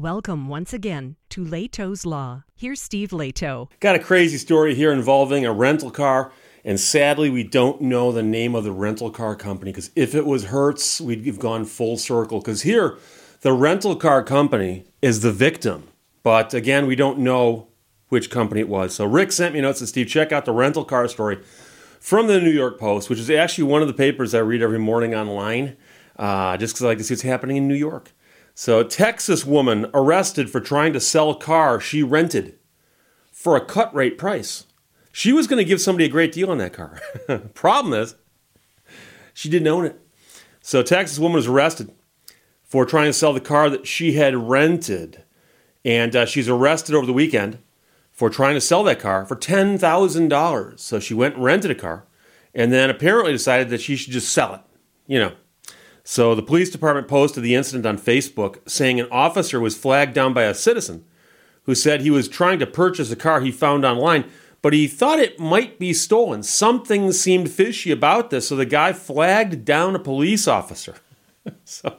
Welcome once again to Lehto's Law. Here's Steve Lehto. Got a crazy story here involving a rental car, and sadly, we don't know the name of the rental car company because if it was Hertz, we'd have gone full circle. Because here, the rental car company is the victim, but again, we don't know which company it was. So Rick sent me notes note said, Steve, check out the rental car story from the New York Post, which is actually one of the papers I read every morning online, uh, just because I like to see what's happening in New York. So, Texas woman arrested for trying to sell car she rented for a cut rate price. She was going to give somebody a great deal on that car. Problem is, she didn't own it. So, Texas woman was arrested for trying to sell the car that she had rented. And uh, she's arrested over the weekend for trying to sell that car for $10,000. So, she went and rented a car and then apparently decided that she should just sell it. You know, so the police department posted the incident on Facebook, saying an officer was flagged down by a citizen who said he was trying to purchase a car he found online, but he thought it might be stolen. Something seemed fishy about this, so the guy flagged down a police officer. so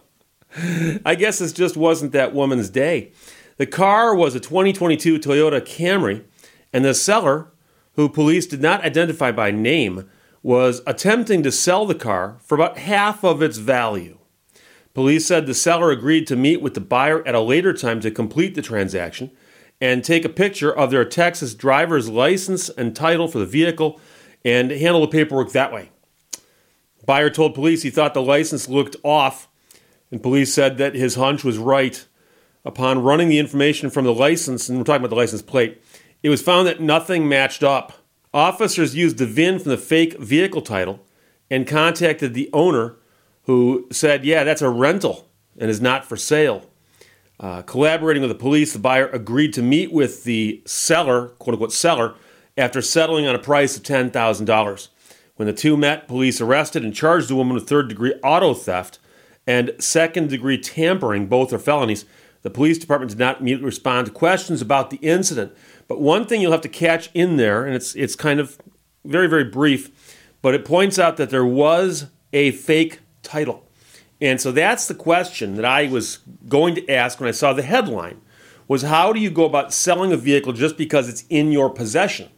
I guess this just wasn't that woman's day. The car was a 2022 Toyota Camry, and the seller, who police did not identify by name, was attempting to sell the car for about half of its value. Police said the seller agreed to meet with the buyer at a later time to complete the transaction and take a picture of their Texas driver's license and title for the vehicle and handle the paperwork that way. Buyer told police he thought the license looked off, and police said that his hunch was right. Upon running the information from the license, and we're talking about the license plate, it was found that nothing matched up. Officers used the VIN from the fake vehicle title and contacted the owner, who said, Yeah, that's a rental and is not for sale. Uh, collaborating with the police, the buyer agreed to meet with the seller, quote unquote seller, after settling on a price of $10,000. When the two met, police arrested and charged the woman with third degree auto theft and second degree tampering, both are felonies. The police department did not immediately respond to questions about the incident. But one thing you'll have to catch in there, and it's it's kind of very very brief, but it points out that there was a fake title, and so that's the question that I was going to ask when I saw the headline: was how do you go about selling a vehicle just because it's in your possession?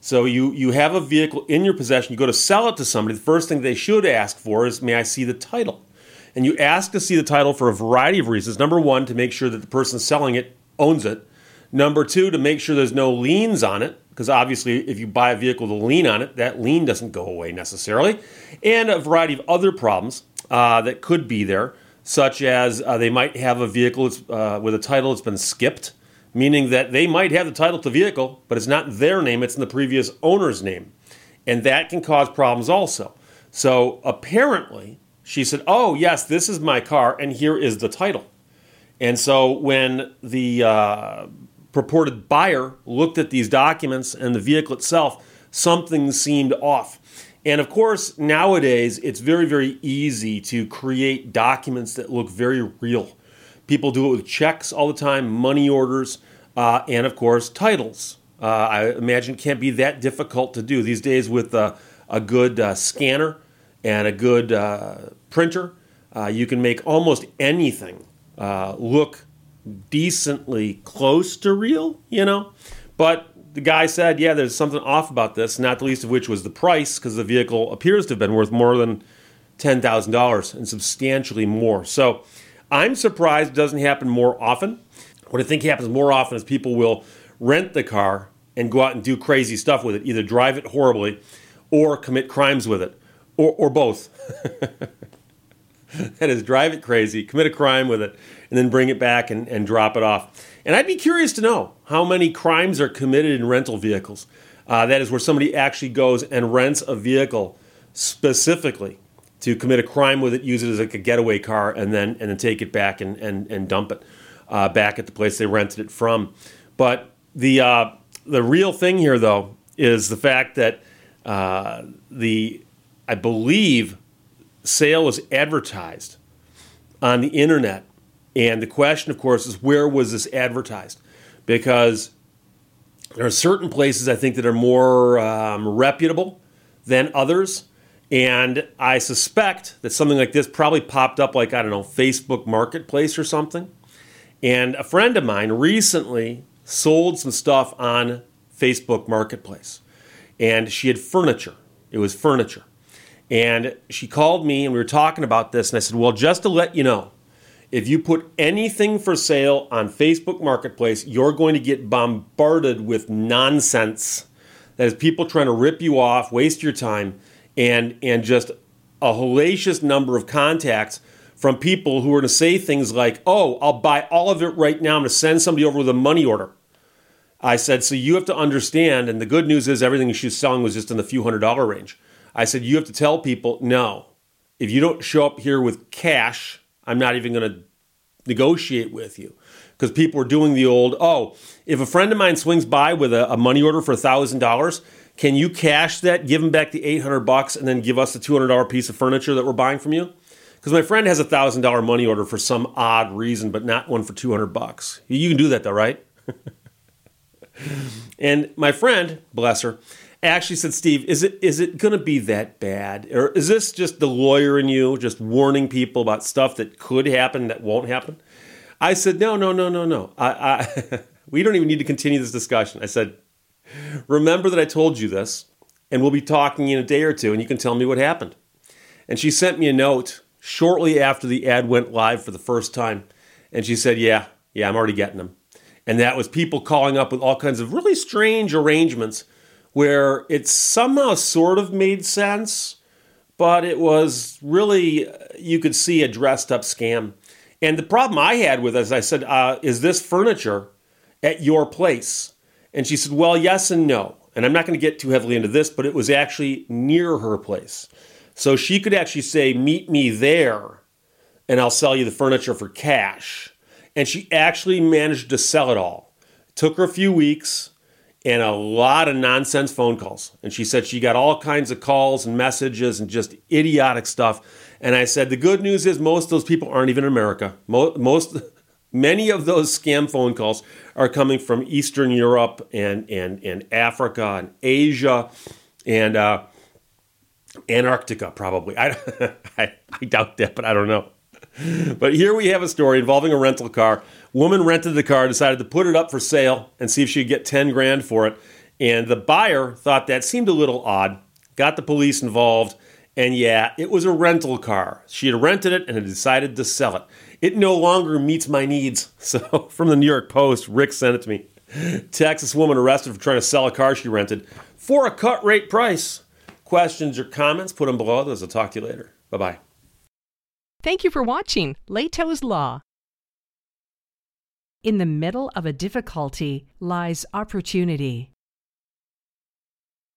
So you you have a vehicle in your possession, you go to sell it to somebody. The first thing they should ask for is, "May I see the title?" And you ask to see the title for a variety of reasons. Number one, to make sure that the person selling it owns it. Number two, to make sure there's no liens on it, because obviously, if you buy a vehicle with a lien on it, that lien doesn't go away necessarily. And a variety of other problems uh, that could be there, such as uh, they might have a vehicle uh, with a title that's been skipped, meaning that they might have the title to the vehicle, but it's not their name, it's in the previous owner's name. And that can cause problems also. So apparently, she said, Oh, yes, this is my car, and here is the title. And so when the uh, purported buyer looked at these documents and the vehicle itself, something seemed off. And of course, nowadays it's very, very easy to create documents that look very real. People do it with checks all the time, money orders, uh, and of course, titles. Uh, I imagine can't be that difficult to do these days with a good uh, scanner and a good uh, printer. Uh, you can make almost anything uh, look decently close to real, you know. But the guy said, yeah, there's something off about this, not the least of which was the price, because the vehicle appears to have been worth more than $10,000 and substantially more. So I'm surprised it doesn't happen more often. What I think happens more often is people will rent the car and go out and do crazy stuff with it, either drive it horribly or commit crimes with it, or, or both. that is, drive it crazy, commit a crime with it, and then bring it back and, and drop it off. And I'd be curious to know how many crimes are committed in rental vehicles. Uh, that is where somebody actually goes and rents a vehicle specifically to commit a crime with it, use it as like a getaway car, and then and then take it back and and, and dump it uh, back at the place they rented it from. But the uh, the real thing here, though, is the fact that uh, the I believe sale was advertised on the internet and the question, of course, is where was this advertised? Because there are certain places I think that are more um, reputable than others. And I suspect that something like this probably popped up, like, I don't know, Facebook Marketplace or something. And a friend of mine recently sold some stuff on Facebook Marketplace. And she had furniture. It was furniture. And she called me and we were talking about this. And I said, Well, just to let you know, if you put anything for sale on Facebook Marketplace, you're going to get bombarded with nonsense. That is people trying to rip you off, waste your time, and, and just a hellacious number of contacts from people who are going to say things like, Oh, I'll buy all of it right now. I'm going to send somebody over with a money order. I said, So you have to understand, and the good news is everything she's selling was just in the few hundred dollar range. I said, You have to tell people, no, if you don't show up here with cash, I'm not even going to negotiate with you. Because people are doing the old, oh, if a friend of mine swings by with a, a money order for $1,000, can you cash that, give him back the 800 bucks, and then give us the $200 piece of furniture that we're buying from you? Because my friend has a $1,000 money order for some odd reason, but not one for 200 bucks. You can do that though, right? and my friend, bless her, actually said, Steve, is it is it going to be that bad, or is this just the lawyer in you just warning people about stuff that could happen that won't happen? I said, no, no, no, no, no. I, I we don't even need to continue this discussion. I said, remember that I told you this, and we'll be talking in a day or two, and you can tell me what happened. And she sent me a note shortly after the ad went live for the first time, and she said, yeah, yeah, I'm already getting them. And that was people calling up with all kinds of really strange arrangements where it somehow sort of made sense, but it was really, you could see a dressed up scam. And the problem I had with it, as I said, uh, is this furniture at your place? And she said, well, yes and no. And I'm not going to get too heavily into this, but it was actually near her place. So she could actually say, meet me there and I'll sell you the furniture for cash. And she actually managed to sell it all. It took her a few weeks and a lot of nonsense phone calls. And she said she got all kinds of calls and messages and just idiotic stuff. And I said, the good news is most of those people aren't even in America. Most, many of those scam phone calls are coming from Eastern Europe and, and, and Africa and Asia and uh, Antarctica, probably. I, I, I doubt that, but I don't know. But here we have a story involving a rental car Woman rented the car, decided to put it up for sale and see if she could get 10 grand for it. And the buyer thought that seemed a little odd, got the police involved, and yeah, it was a rental car. She had rented it and had decided to sell it. It no longer meets my needs. So, from the New York Post, Rick sent it to me. Texas woman arrested for trying to sell a car she rented for a cut rate price. Questions or comments, put them below. Those. I'll talk to you later. Bye bye. Thank you for watching Lehto's Law. In the middle of a difficulty lies opportunity.